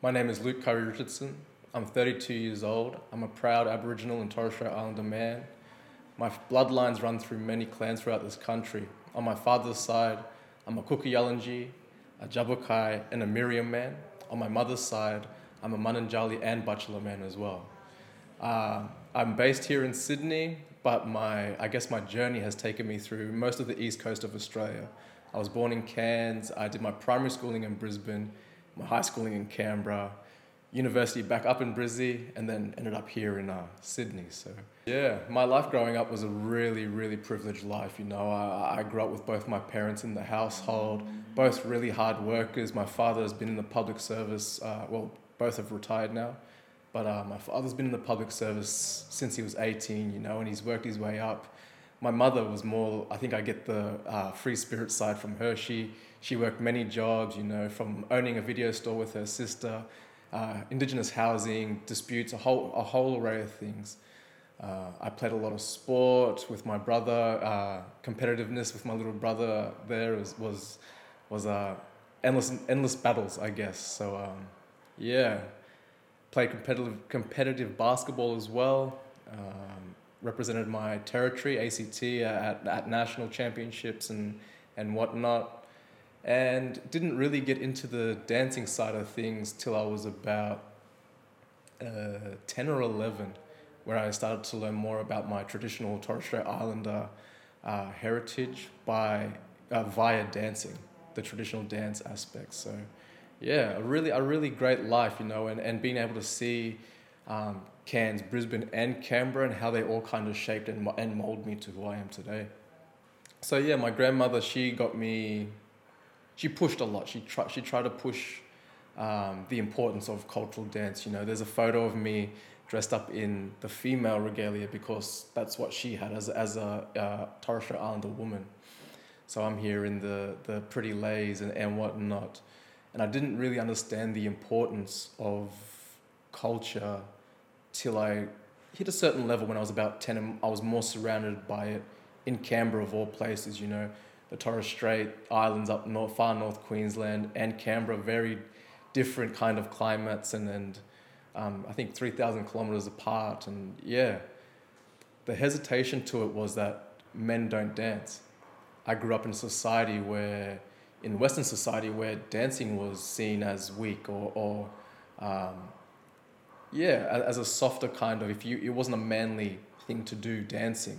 My name is Luke Currie Richardson. I'm 32 years old. I'm a proud Aboriginal and Torres Strait Islander man. My bloodlines run through many clans throughout this country. On my father's side, I'm a Kuku a Jabukai, and a Meriam man. On my mother's side, I'm a Mununjali and Butchulla man as well. Uh, I'm based here in Sydney, but my I guess my journey has taken me through most of the east coast of Australia. I was born in Cairns. I did my primary schooling in Brisbane, my high schooling in Canberra, university back up in Brizzy, and then ended up here in uh, Sydney. So yeah, my life growing up was a really, really privileged life. You know, I, I grew up with both my parents in the household, both really hard workers. My father has been in the public service. Uh, well, both have retired now, but uh, my father's been in the public service since he was 18. You know, and he's worked his way up. My mother was more. I think I get the uh, free spirit side from her. She she worked many jobs. You know, from owning a video store with her sister uh, indigenous housing disputes, a whole a whole array of things. Uh, I played a lot of sport with my brother. Uh, competitiveness with my little brother there was was was uh, endless endless battles, I guess. So um, yeah, played competitive competitive basketball as well. Um, represented my territory ACT at, at national championships and and whatnot and didn't really get into the dancing side of things till I was about uh, 10 or 11, where I started to learn more about my traditional Torres Strait Islander uh, heritage by uh, via dancing, the traditional dance aspects. So, yeah, a really a really great life, you know, and, and being able to see um, Cairns, Brisbane, and Canberra and how they all kind of shaped and, and molded me to who I am today. So yeah, my grandmother she got me she pushed a lot. She tried she tried to push um, the importance of cultural dance. You know, there's a photo of me dressed up in the female regalia because that's what she had as as a uh, Torres Strait Islander woman. So I'm here in the the pretty lays and, and whatnot, and I didn't really understand the importance of culture till I hit a certain level when I was about ten. And I was more surrounded by it in Canberra of all places. You know, the Torres Strait Islands up north, far north Queensland, and Canberra, very different kind of climates, and and um, I think three thousand kilometers apart, and yeah, the hesitation to it was that men don't dance. I grew up in a society where, in Western society, where dancing was seen as weak or or um, yeah, as a softer kind of if you it wasn't a manly thing to do dancing.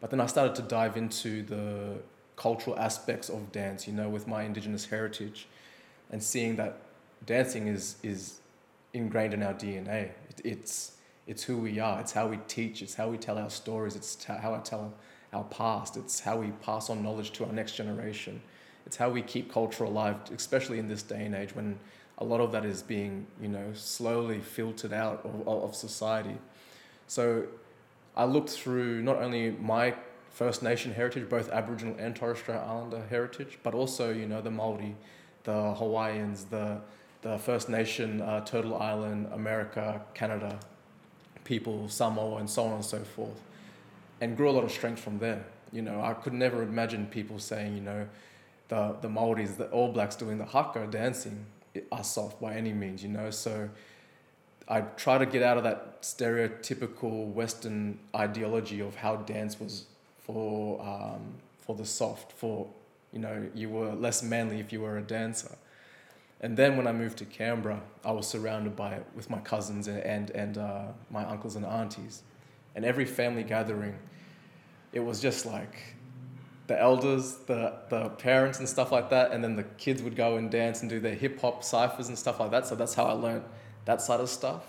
But then I started to dive into the cultural aspects of dance, you know, with my indigenous heritage, and seeing that dancing is is ingrained in our DNA. It, it's it's who we are. It's how we teach. It's how we tell our stories. It's how I tell our past. It's how we pass on knowledge to our next generation. It's how we keep culture alive, especially in this day and age when a lot of that is being, you know, slowly filtered out of, of society. So I looked through not only my First Nation heritage, both Aboriginal and Torres Strait Islander heritage, but also you know the Maori, the Hawaiians, the the First Nation, uh, Turtle Island, America, Canada, people, Samoa, and so on and so forth, and grew a lot of strength from there. You know, I could never imagine people saying, you know, the the Maoris, the All Blacks doing the haka dancing are soft by any means. You know, so. I try to get out of that stereotypical Western ideology of how dance was for um, for the soft for you know you were less manly if you were a dancer and then when I moved to Canberra I was surrounded by it with my cousins and and, and uh, my uncles and aunties and every family gathering it was just like the elders the the parents and stuff like that and then the kids would go and dance and do their hip hop ciphers and stuff like that so that's how I learned that side of stuff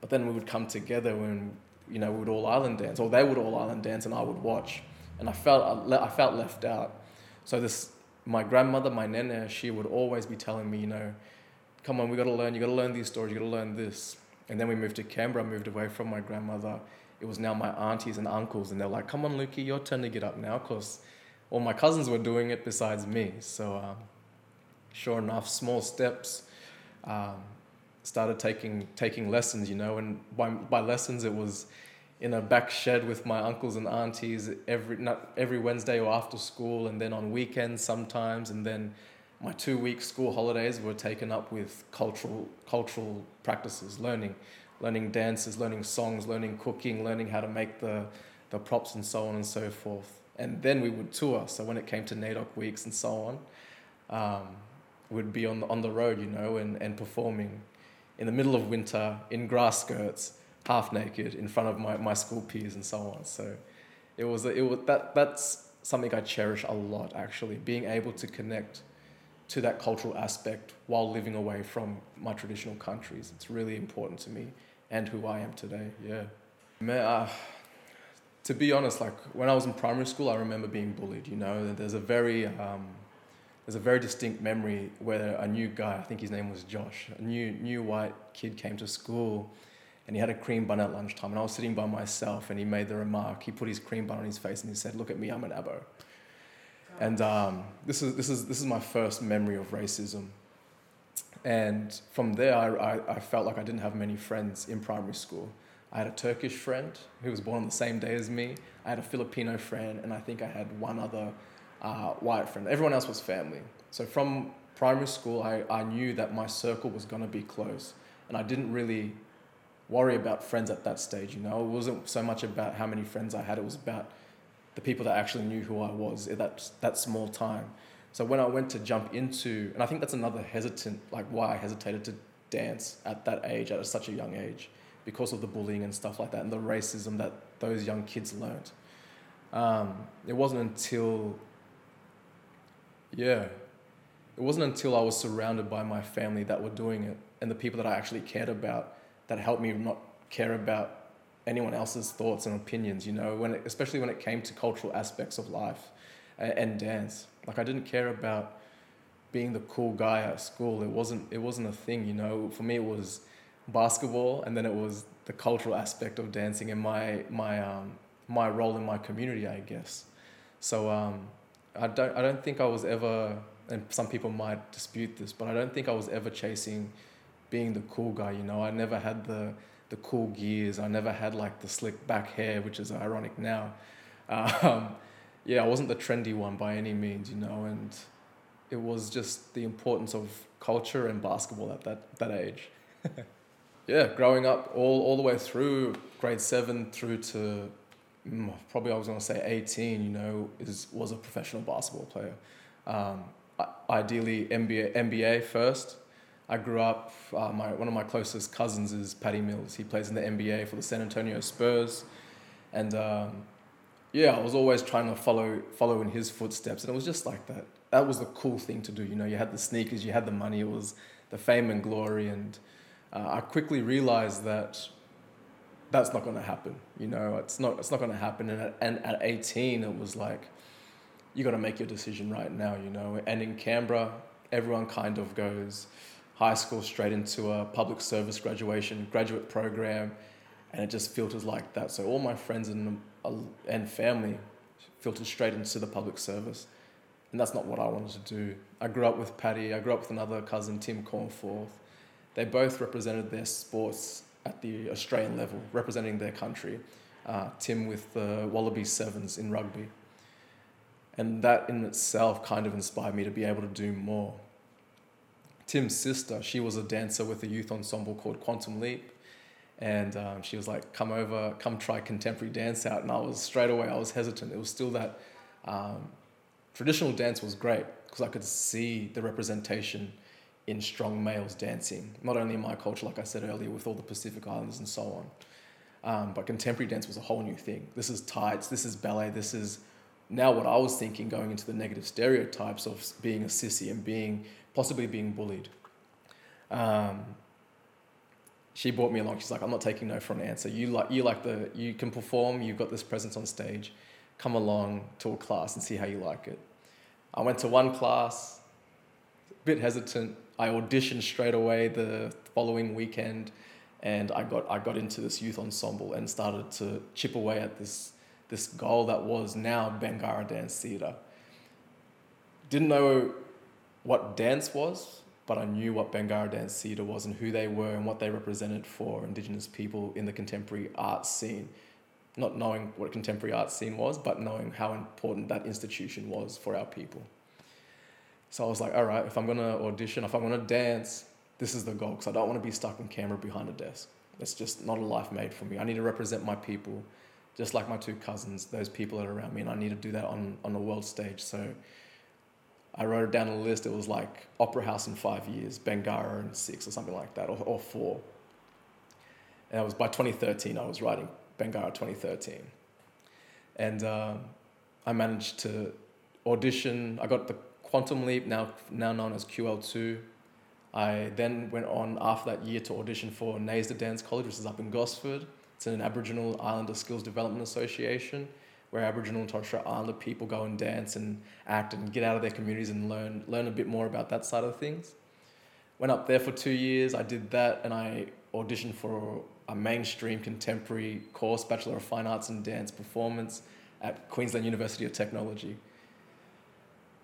but then we would come together when you know we would all island dance or they would all island dance and I would watch and I felt I felt left out. So this my grandmother, my nana, she would always be telling me, you know, come on, we got to learn. You got to learn these stories. You got to learn this. And then we moved to Canberra. I moved away from my grandmother. It was now my aunties and uncles, and they're like, "Come on, Lukey, your turn to get up now," because all my cousins were doing it besides me. So, um, sure enough, small steps. Um, started taking taking lessons, you know, and by by lessons it was in a back shed with my uncles and aunties every not every Wednesday or after school, and then on weekends sometimes, and then my two week school holidays were taken up with cultural cultural practices, learning, learning dances, learning songs, learning cooking, learning how to make the the props and so on and so forth. And then we would tour. So when it came to NAIDOC weeks and so on, um, we'd be on the, on the road, you know, and, and performing in the middle of winter in grass skirts, half naked, in front of my, my school peers and so on. So it was, it was that, that's something I cherish a lot, actually, being able to connect to that cultural aspect while living away from my traditional countries. It's really important to me and who I am today, yeah. Man, uh, to be honest, like when I was in primary school, I remember being bullied. You know, there's a very um, there's a very distinct memory where a new guy, I think his name was Josh, a new new white kid came to school, and he had a cream bun at lunchtime, and I was sitting by myself, and he made the remark. He put his cream bun on his face, and he said, "Look at me, I'm an abo." And um, this is this is this is my first memory of racism. And from there, I, I, I felt like I didn't have many friends in primary school. I had a Turkish friend who was born on the same day as me. I had a Filipino friend, and I think I had one other uh, white friend. Everyone else was family. So from primary school, I, I knew that my circle was going to be close. And I didn't really worry about friends at that stage, you know. It wasn't so much about how many friends I had, it was about the people that actually knew who I was at that, that small time. So when I went to jump into, and I think that's another hesitant, like why I hesitated to dance at that age, at such a young age because of the bullying and stuff like that and the racism that those young kids learned. Um, it wasn't until, yeah, it wasn't until I was surrounded by my family that were doing it and the people that I actually cared about that helped me not care about anyone else's thoughts and opinions, you know, when it, especially when it came to cultural aspects of life and, and dance. Like I didn't care about being the cool guy at school. It wasn't, it wasn't a thing, you know, for me it was, basketball, and then it was the cultural aspect of dancing and my my um, my role in my community, I guess. So um, I don't I don't think I was ever, and some people might dispute this, but I don't think I was ever chasing being the cool guy. You know, I never had the the cool gears. I never had like the slick back hair, which is ironic now. Um, yeah, I wasn't the trendy one by any means, you know, and it was just the importance of culture and basketball at that that age. yeah, growing up all, all the way through grade seven through to mm, probably I was going to say 18, you know, is, was a professional basketball player. Um, ideally, NBA, NBA first. I grew up, uh, my, one of my closest cousins is Patty Mills. He plays in the NBA for the San Antonio Spurs. And um, yeah, I was always trying to follow, follow in his footsteps. And it was just like that. That was the cool thing to do. You know, you had the sneakers, you had the money, it was the fame and glory. And uh, I quickly realized that that's not going to happen. You know, it's not it's not going to happen. And at, and at 18, it was like you got to make your decision right now. You know, and in Canberra, everyone kind of goes high school straight into a public service graduation graduate program, and it just filters like that. So all my friends and uh, and family filtered straight into the public service. And that's not what I wanted to do. I grew up with Patty. I grew up with another cousin, Tim Cornforth they both represented their sports at the Australian level, representing their country. Uh, Tim with the Wallaby Sevens in rugby. And that in itself kind of inspired me to be able to do more. Tim's sister, she was a dancer with a youth ensemble called Quantum Leap. And um, she was like, come over, come try contemporary dance out. And I was straight away, I was hesitant. It was still that um, traditional dance was great because I could see the representation in strong males dancing, not only in my culture, like I said earlier, with all the Pacific Islanders and so on, um, but contemporary dance was a whole new thing. This is tights, this is ballet, this is now what I was thinking going into the negative stereotypes of being a sissy and being possibly being bullied. Um, she brought me along. She's like, I'm not taking no for an answer. You like you like the you can perform. You've got this presence on stage. Come along to a class and see how you like it. I went to one class, bit hesitant, I auditioned straight away the following weekend, and I got I got into this youth ensemble and started to chip away at this this goal that was now Bangarra Dance Theatre. Didn't know what dance was, but I knew what Bangarra Dance Theatre was and who they were and what they represented for Indigenous people in the contemporary art scene. Not knowing what contemporary art scene was, but knowing how important that institution was for our people So I was like, all right, if I'm gonna audition, if I'm gonna dance, this is the goal because I don't want to be stuck in Canberra behind a desk. It's just not a life made for me. I need to represent my people, just like my two cousins, those people that are around me, and I need to do that on, on the world stage. So I wrote it down on a list. It was like Opera House in five years, Bangarra in six, or something like that, or, or four. And it was by 2013, I was writing Bangarra 2013. And um, I managed to audition. I got the Quantum Leap, now, now known as QL2. I then went on after that year to audition for NAISDA Dance College, which is up in Gosford. It's an Aboriginal Islander Skills Development Association where Aboriginal and Torres Strait Islander people go and dance and act and get out of their communities and learn learn a bit more about that side of things. Went up there for two years. I did that and I auditioned for a mainstream contemporary course, Bachelor of Fine Arts and Dance Performance at Queensland University of Technology.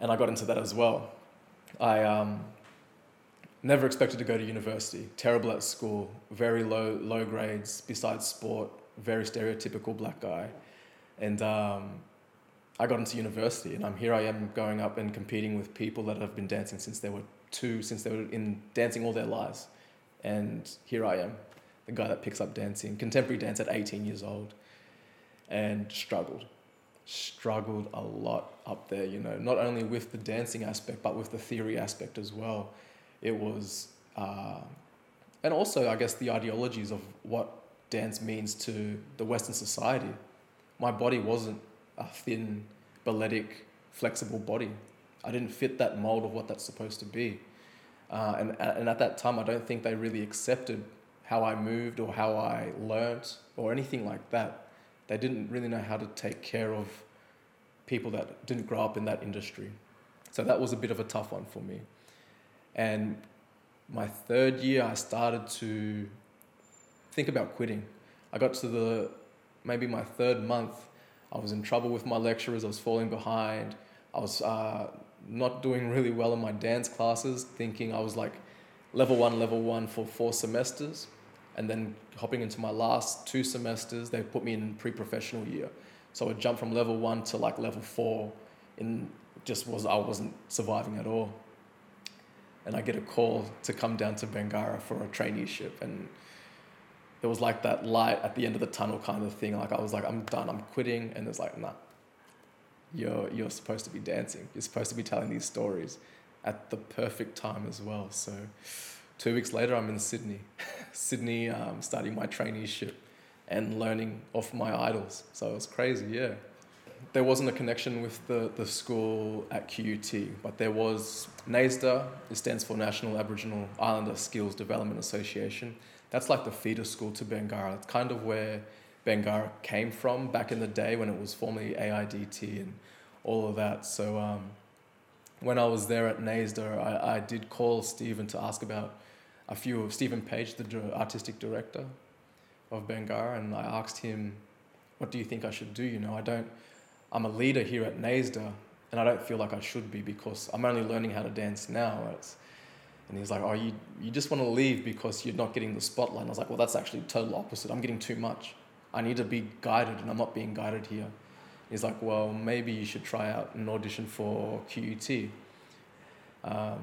And I got into that as well. I um, never expected to go to university. Terrible at school, very low low grades. Besides sport, very stereotypical black guy, and um, I got into university, and I'm here. I am going up and competing with people that have been dancing since they were two, since they were in dancing all their lives, and here I am, the guy that picks up dancing, contemporary dance at 18 years old, and struggled, struggled a lot up there. You know, not only with the dancing aspect, but with the theory aspect as well it was, uh, and also I guess the ideologies of what dance means to the Western society. My body wasn't a thin, balletic, flexible body. I didn't fit that mold of what that's supposed to be. Uh, and, and at that time, I don't think they really accepted how I moved or how I learnt or anything like that. They didn't really know how to take care of people that didn't grow up in that industry. So that was a bit of a tough one for me. And my third year, I started to think about quitting. I got to the maybe my third month, I was in trouble with my lecturers, I was falling behind, I was uh, not doing really well in my dance classes, thinking I was like level one, level one for four semesters. And then hopping into my last two semesters, they put me in pre professional year. So I jumped from level one to like level four and just was I wasn't surviving at all and I get a call to come down to Bangarra for a traineeship. And it was like that light at the end of the tunnel kind of thing. Like I was like, I'm done, I'm quitting. And it's like, nah, you're, you're supposed to be dancing. You're supposed to be telling these stories at the perfect time as well. So two weeks later, I'm in Sydney, Sydney, um, starting my traineeship and learning off my idols. So it was crazy, yeah there wasn't a connection with the, the school at QUT, but there was NAISDA, it stands for National Aboriginal Islander Skills Development Association. That's like the feeder school to Bangarra. It's kind of where Bangarra came from back in the day when it was formerly AIDT and all of that. So um, when I was there at NAISDA, I, I did call Stephen to ask about a few of Stephen Page, the artistic director of Bangarra, and I asked him, what do you think I should do? You know, I don't I'm a leader here at NAISDA and I don't feel like I should be because I'm only learning how to dance now. And he's like, oh, you, you just want to leave because you're not getting the spotlight. And I was like, well, that's actually total opposite. I'm getting too much. I need to be guided and I'm not being guided here. He's like, well, maybe you should try out an audition for QUT. Um,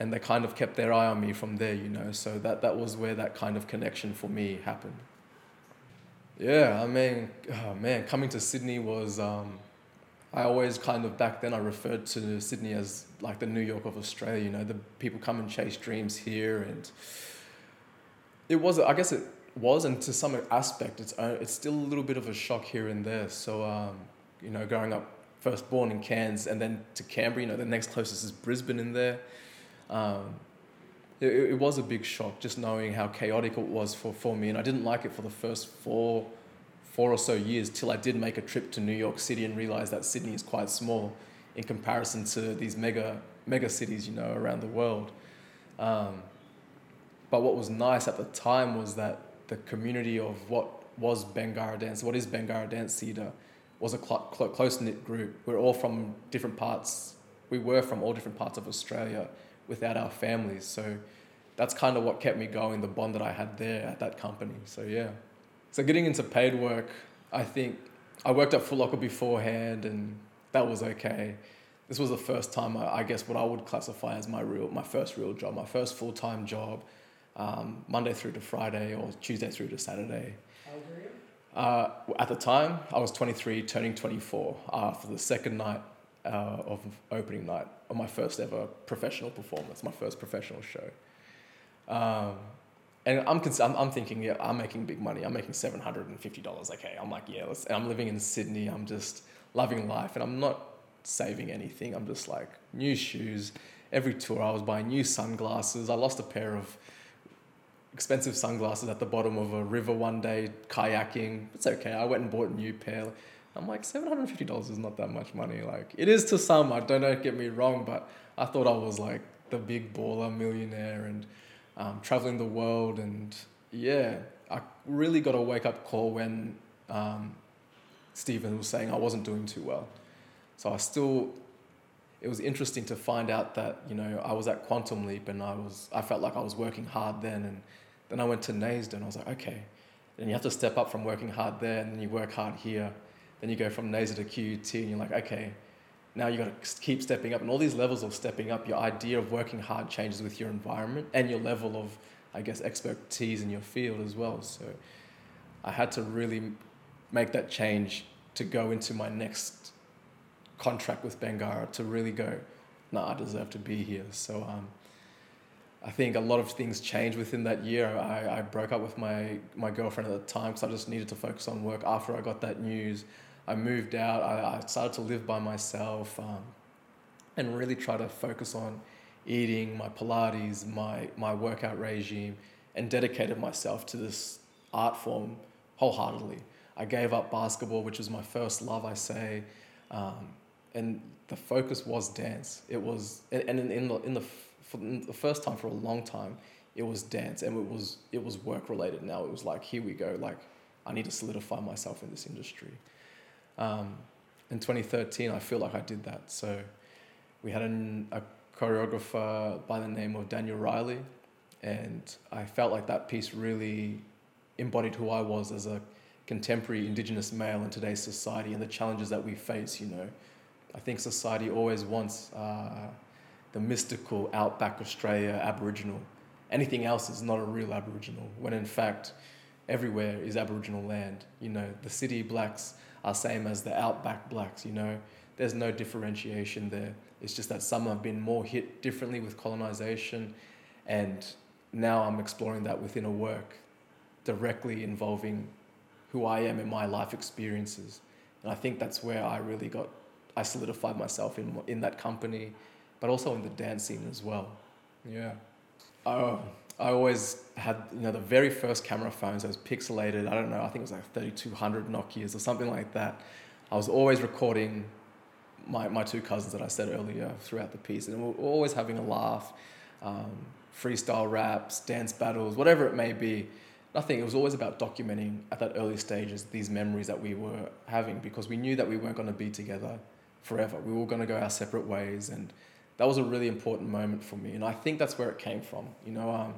and they kind of kept their eye on me from there, you know. So that, that was where that kind of connection for me happened. Yeah, I mean, oh man, coming to Sydney was. Um, I always kind of back then I referred to Sydney as like the New York of Australia. You know, the people come and chase dreams here, and it was. I guess it was, and to some aspect, it's uh, it's still a little bit of a shock here and there. So, um, you know, growing up, first born in Cairns, and then to Canberra. You know, the next closest is Brisbane in there. Um, it, it was a big shock just knowing how chaotic it was for, for me. And I didn't like it for the first four, four or so years till I did make a trip to New York City and realized that Sydney is quite small in comparison to these mega, mega cities, you know, around the world. Um, but what was nice at the time was that the community of what was Bangarra Dance, what is Bangarra Dance Theatre, was a cl- cl- close knit group. We're all from different parts. We were from all different parts of Australia without our families. So that's kind of what kept me going, the bond that I had there at that company. So yeah. So getting into paid work, I think I worked at Foot Locker beforehand and that was okay. this was the first time I, I, guess what I would classify as my real my first real job, my first full time job, um, Monday through to Friday or Tuesday through to Saturday. How old were you? Uh, at the time, I was 23, turning 24 uh, for the second night uh, of opening night my first ever professional performance, my first professional show. Um, and I'm, cons- I'm, I'm thinking, yeah, I'm making big money. I'm making $750. Okay. I'm like, yeah, let's, I'm living in Sydney. I'm just loving life and I'm not saving anything. I'm just like, new shoes. Every tour, I was buying new sunglasses. I lost a pair of expensive sunglasses at the bottom of a river one day, kayaking. It's okay. I went and bought a new pair. I'm like, $750 is not that much money. Like, it is to some, I don't know, get me wrong, but I thought I was like the big baller millionaire and um, traveling the world. And yeah, I really got a wake up call when um, Stephen was saying I wasn't doing too well. So I still, it was interesting to find out that, you know, I was at Quantum Leap and I was, I felt like I was working hard then. And then I went to NAISDA and I was like, okay. And you have to step up from working hard there and then you work hard here. Then you go from NAISDA to QUT and you're like, okay, now you got to keep stepping up. And all these levels of stepping up, your idea of working hard changes with your environment and your level of, I guess, expertise in your field as well. So I had to really make that change to go into my next contract with Bangarra to really go, no, nah, I deserve to be here. So um, I think a lot of things changed within that year. I, I broke up with my, my girlfriend at the time because I just needed to focus on work. After I got that news, I moved out. I, I started to live by myself um, and really try to focus on eating, my Pilates, my, my workout regime, and dedicated myself to this art form wholeheartedly. I gave up basketball, which was my first love, I say. Um, and the focus was dance. It was, and in, in the, in the for the first time for a long time, it was dance and it was it was work related. Now it was like here we go, like I need to solidify myself in this industry. Um, in 2013, I feel like I did that. So we had an, a choreographer by the name of Daniel Riley, and I felt like that piece really embodied who I was as a contemporary Indigenous male in today's society and the challenges that we face. You know, I think society always wants. Uh, the mystical outback Australia Aboriginal. Anything else is not a real Aboriginal, when in fact, everywhere is Aboriginal land. You know, the city blacks are same as the outback blacks, you know. There's no differentiation there. It's just that some have been more hit differently with colonization, and now I'm exploring that within a work directly involving who I am in my life experiences. And I think that's where I really got, I solidified myself in, in that company but also in the dance scene as well. Yeah. I, I always had, you know, the very first camera phones, those pixelated, I don't know, I think it was like 3200 Nokias or something like that. I was always recording my, my two cousins that I said earlier throughout the piece, and we were always having a laugh, um, freestyle raps, dance battles, whatever it may be. Nothing. It was always about documenting at that early stages these memories that we were having because we knew that we weren't going to be together forever. We were going to go our separate ways, and that was a really important moment for me. And I think that's where it came from. You know, um,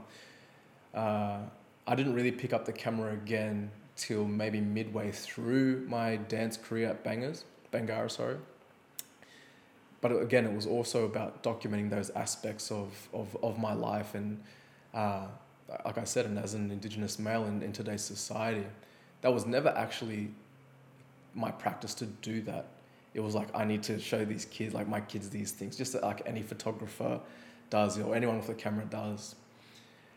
uh, I didn't really pick up the camera again till maybe midway through my dance career at Bangers, Bangarra, sorry. But again, it was also about documenting those aspects of, of, of my life. And uh, like I said, and as an Indigenous male in, in today's society, that was never actually my practice to do that it was like I need to show these kids, like my kids, these things, just like any photographer does or anyone with a camera does.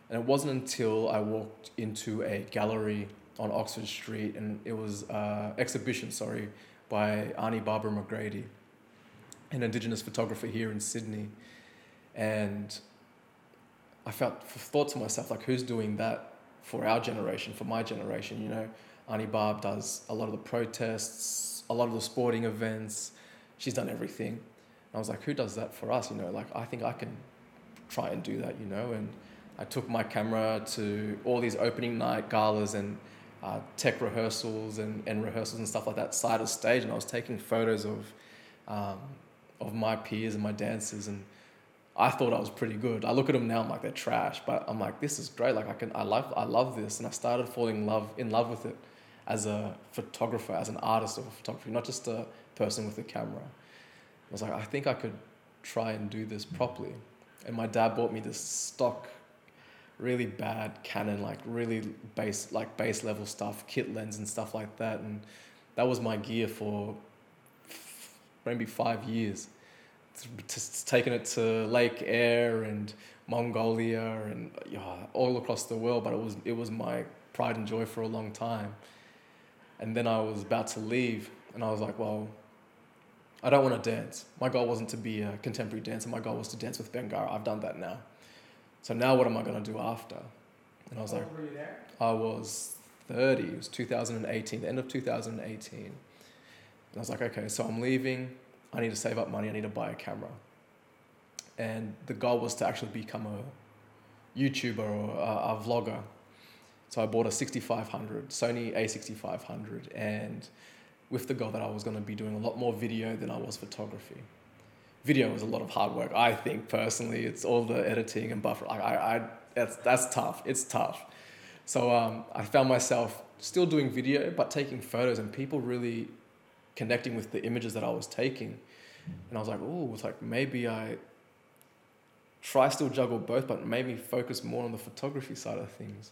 And it wasn't until I walked into a gallery on Oxford Street, and it was uh, exhibition, sorry, by Aunty Barbara McGrady, an Indigenous photographer here in Sydney, and I felt thought to myself like, who's doing that for our generation, for my generation? You know, Aunty Barb does a lot of the protests, a lot of the sporting events. She's done everything. And I was like, who does that for us? You know, like I think I can try and do that, you know. And I took my camera to all these opening night galas and uh, tech rehearsals and, and rehearsals and stuff like that side of stage. And I was taking photos of, um, of my peers and my dancers. And I thought I was pretty good. I look at them now, I'm like, they're trash. But I'm like, this is great. Like I can, I love, I love this. And I started falling in love, in love with it as a photographer, as an artist of photography, not just a person with a camera. I was like, I think I could try and do this properly. And my dad bought me this stock, really bad Canon, like really base, like base level stuff, kit lens and stuff like that. And that was my gear for maybe five years. Just taking it to Lake Eyre and Mongolia and yeah, all across the world. But it was it was my pride and joy for a long time. And then I was about to leave, and I was like, well, I don't want to dance. My goal wasn't to be a contemporary dancer. My goal was to dance with Bangarra. I've done that now. So now what am I going to do after? And I was like? I was 30. It was 2018, the end of 2018. And I was like, okay, so I'm leaving. I need to save up money. I need to buy a camera. And the goal was to actually become a YouTuber or a, a vlogger. So I bought a 6500, Sony A6500, and with the goal that I was going to be doing a lot more video than I was photography. Video was a lot of hard work, I think personally. It's all the editing and buffer. I, I, I that's that's tough. It's tough. So um, I found myself still doing video, but taking photos, and people really connecting with the images that I was taking. And I was like, oh, it's like maybe I try still juggle both, but maybe focus more on the photography side of things.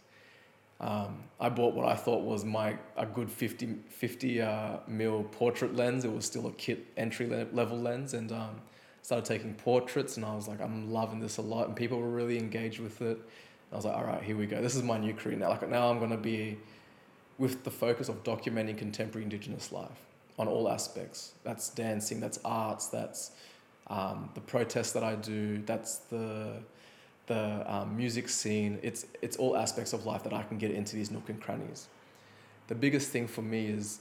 Um, I bought what I thought was my a good 50, 50 uh, mil portrait lens. It was still a kit entry level lens, and um, started taking portraits. And I was like, I'm loving this a lot, and people were really engaged with it. And I was like, all right, here we go. This is my new career now. Like now, I'm gonna be with the focus of documenting contemporary Indigenous life on all aspects. That's dancing, that's arts, that's um, the protests that I do, that's the the um, music scene. It's it's all aspects of life that I can get into these nook and crannies. The biggest thing for me is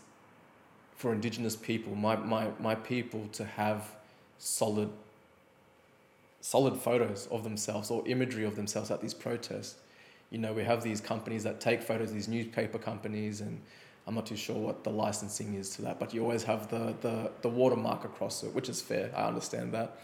for Indigenous people, my my my people to have solid solid photos of themselves or imagery of themselves at these protests. You know, we have these companies that take photos, these newspaper companies, and I'm not too sure what the licensing is to that, but you always have the, the, the watermark across it, which is fair. I understand that.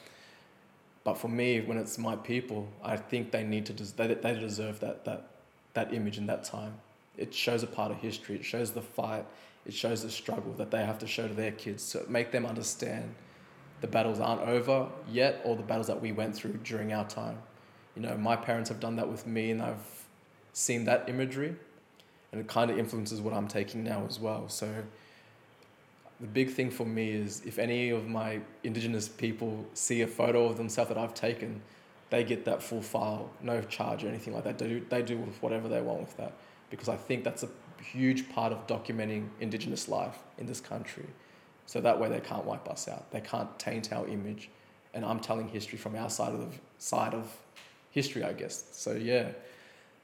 But for me, when it's my people, I think they need to, des- they, they deserve that, that, that image in that time. It shows a part of history, it shows the fight, it shows the struggle that they have to show to their kids to make them understand the battles aren't over yet or the battles that we went through during our time. You know, my parents have done that with me and I've seen that imagery and it kind of influences what I'm taking now as well. So the big thing for me is if any of my indigenous people see a photo of themselves that I've taken, they get that full file, no charge or anything like that. They do, they do whatever they want with that because I think that's a huge part of documenting indigenous life in this country. So that way they can't wipe us out. They can't taint our image. And I'm telling history from our side of the side of history, I guess. So yeah,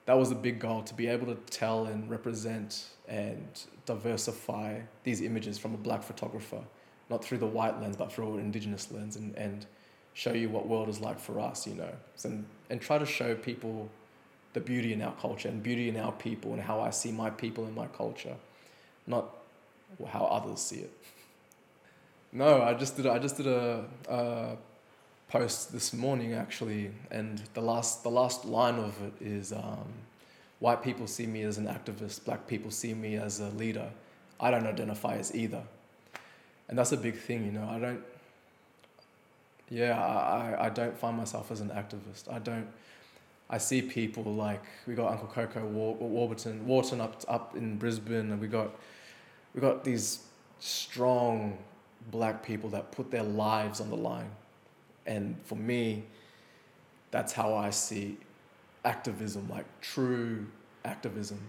that was a big goal to be able to tell and represent and diversify these images from a black photographer, not through the white lens, but through an indigenous lens and, and show you what world is like for us, you know, and, and try to show people the beauty in our culture and beauty in our people and how I see my people and my culture, not how others see it. No, I just did. I just did a, a post this morning actually, and the last the last line of it is, um, "White people see me as an activist. Black people see me as a leader. I don't identify as either." And that's a big thing, you know. I don't. Yeah, I, I don't find myself as an activist. I don't. I see people like we got Uncle Coco War, Warburton, Wharton up up in Brisbane, and we got we got these strong black people that put their lives on the line and for me, that's how I see activism, like true activism.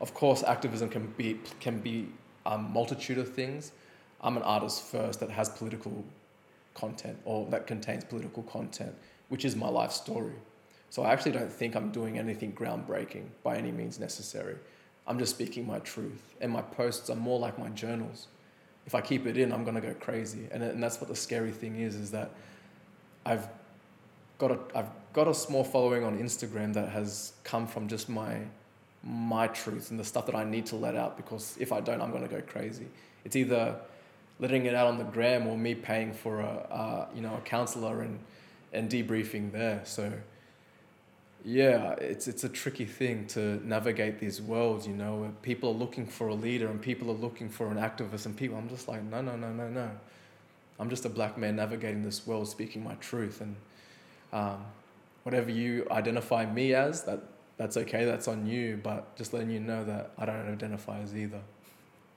Of course, activism can be can be a multitude of things. I'm an artist first that has political content or that contains political content, which is my life story. So I actually don't think I'm doing anything groundbreaking by any means necessary. I'm just speaking my truth, and my posts are more like my journals. If I keep it in, I'm gonna go crazy, and and that's what the scary thing is, is that I've got a I've got a small following on Instagram that has come from just my my truth and the stuff that I need to let out because if I don't, I'm gonna go crazy. It's either letting it out on the gram or me paying for a uh, you know a counselor and and debriefing there. So yeah, it's it's a tricky thing to navigate these worlds. You know, people are looking for a leader and people are looking for an activist and people. I'm just like no no no no no. I'm just a black man navigating this world, speaking my truth, and um, whatever you identify me as, that that's okay. That's on you. But just letting you know that I don't identify as either.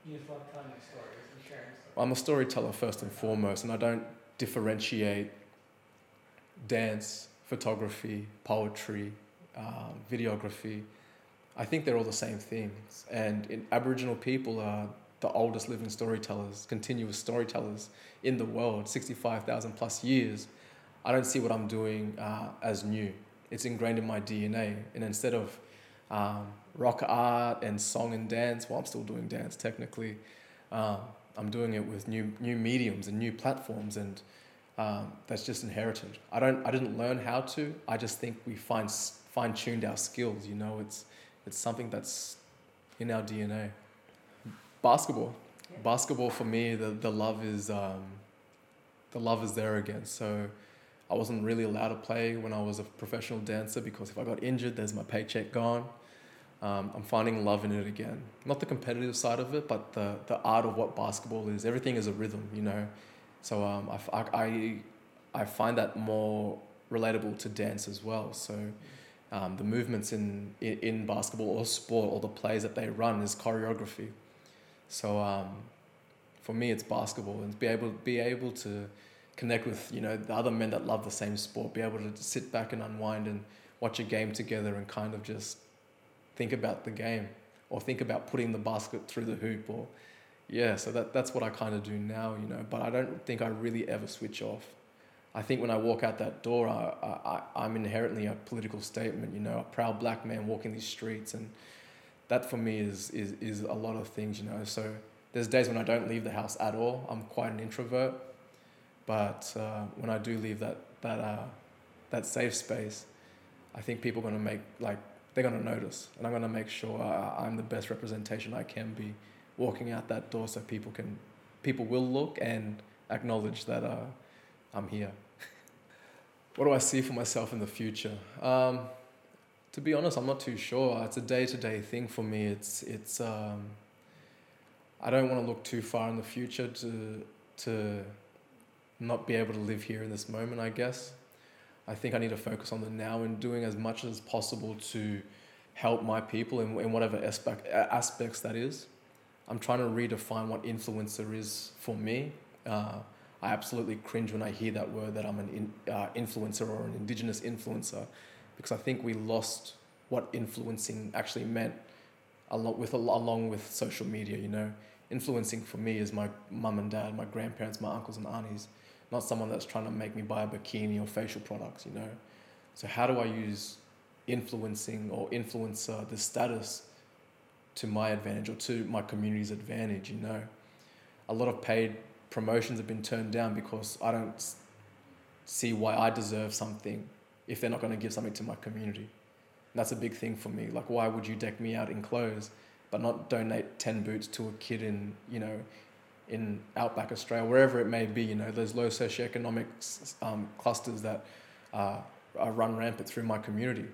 You just love telling stories and sharing stories. I'm a storyteller first and foremost, and I don't differentiate dance, photography, poetry, um, videography. I think they're all the same things. And in, Aboriginal people are the oldest living storytellers, continuous storytellers in the world, 65,000 plus years. I don't see what I'm doing uh, as new. It's ingrained in my DNA. And instead of um, rock art and song and dance, well, I'm still doing dance technically. Um, I'm doing it with new new mediums and new platforms, and um, that's just inherited. I don't. I didn't learn how to. I just think we fine fine tuned our skills. You know, it's it's something that's in our DNA. Basketball, yeah. basketball for me, the the love is um, the love is there again. So. I wasn't really allowed to play when I was a professional dancer because if I got injured, there's my paycheck gone um, I'm finding love in it again. Not the competitive side of it, but the, the art of what basketball is. Everything is a rhythm, you know. So um, I, I, I find that more relatable to dance as well. So um, the movements in, in, in basketball or sport or the plays that they run is choreography. So um, for me, it's basketball and be able be able to connect with you know the other men that love the same sport. Be able to sit back and unwind and watch a game together and kind of just think about the game or think about putting the basket through the hoop or yeah so that, that's what i kind of do now you know but i don't think i really ever switch off i think when i walk out that door I, I, i'm inherently a political statement you know a proud black man walking these streets and that for me is, is, is a lot of things you know so there's days when i don't leave the house at all i'm quite an introvert but uh, when i do leave that, that, uh, that safe space i think people are going to make like they're going to notice. And I'm going to make sure I'm the best representation I can be walking out that door so people can, people will look and acknowledge that uh, I'm here. what do I see for myself in the future? Um, to be honest, I'm not too sure. It's a day to day thing for me. It's, it's, um, I don't want to look too far in the future to, to not be able to live here in this moment, I guess. I think I need to focus on the now and doing as much as possible to help my people in, in whatever aspect, aspects that is. I'm trying to redefine what influencer is for me. Uh, I absolutely cringe when I hear that word that I'm an in, uh, influencer or an indigenous influencer because I think we lost what influencing actually meant along with, along with social media, you know. Influencing for me is my mum and dad, my grandparents, my uncles and aunties not someone that's trying to make me buy a bikini or facial products, you know. So how do I use influencing or influencer the status to my advantage or to my community's advantage, you know? A lot of paid promotions have been turned down because I don't see why I deserve something if they're not going to give something to my community. And that's a big thing for me. Like, why would you deck me out in clothes, but not donate 10 boots to a kid in, you know, in outback Australia, wherever it may be. You know, there's low socioeconomic um, clusters that uh, run rampant through my community.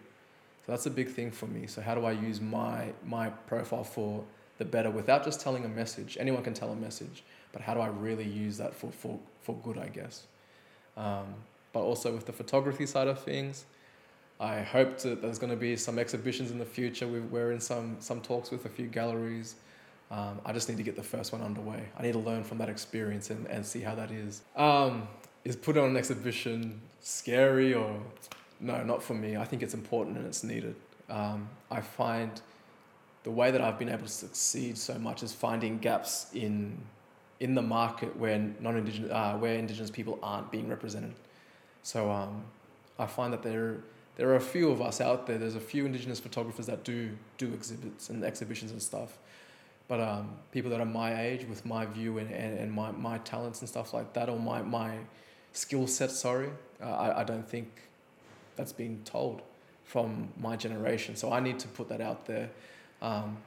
So that's a big thing for me. So how do I use my my profile for the better without just telling a message? Anyone can tell a message, but how do I really use that for for for good? I guess. Um, but also with the photography side of things. I hope that there's going to be some exhibitions in the future. We're in some some talks with a few galleries. Um, I just need to get the first one underway. I need to learn from that experience and, and see how that is. Um, is putting on an exhibition scary or no, not for me. I think it's important and it's needed. Um, I find the way that I've been able to succeed so much is finding gaps in in the market where non-indigenous uh, where indigenous people aren't being represented. So um, I find that there there are a few of us out there. There's a few indigenous photographers that do do exhibits and exhibitions and stuff. But um, people that are my age with my view and, and, and my, my talents and stuff like that, or my, my skill set, sorry, uh, I, I don't think that's being told from my generation. So I need to put that out there. Um,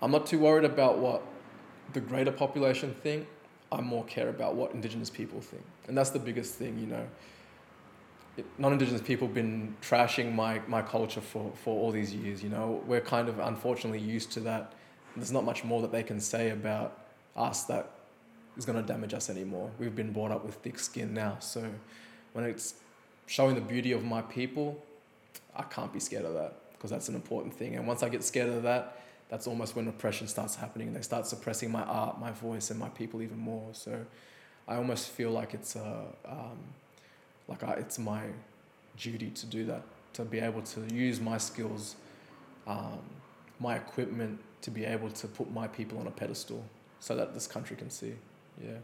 I'm not too worried about what the greater population think. I more care about what Indigenous people think. And that's the biggest thing, you know non-indigenous people have been trashing my, my culture for, for all these years you know we're kind of unfortunately used to that there's not much more that they can say about us that is going to damage us anymore. We've been brought up with thick skin now. So when it's showing the beauty of my people, I can't be scared of that because that's an important thing. And once I get scared of that, that's almost when oppression starts happening and they start suppressing my art, my voice, and my people even more. So I almost feel like it's a, um, like I, it's my duty to do that, to be able to use my skills, um, my equipment to be able to put my people on a pedestal so that this country can see. Yeah.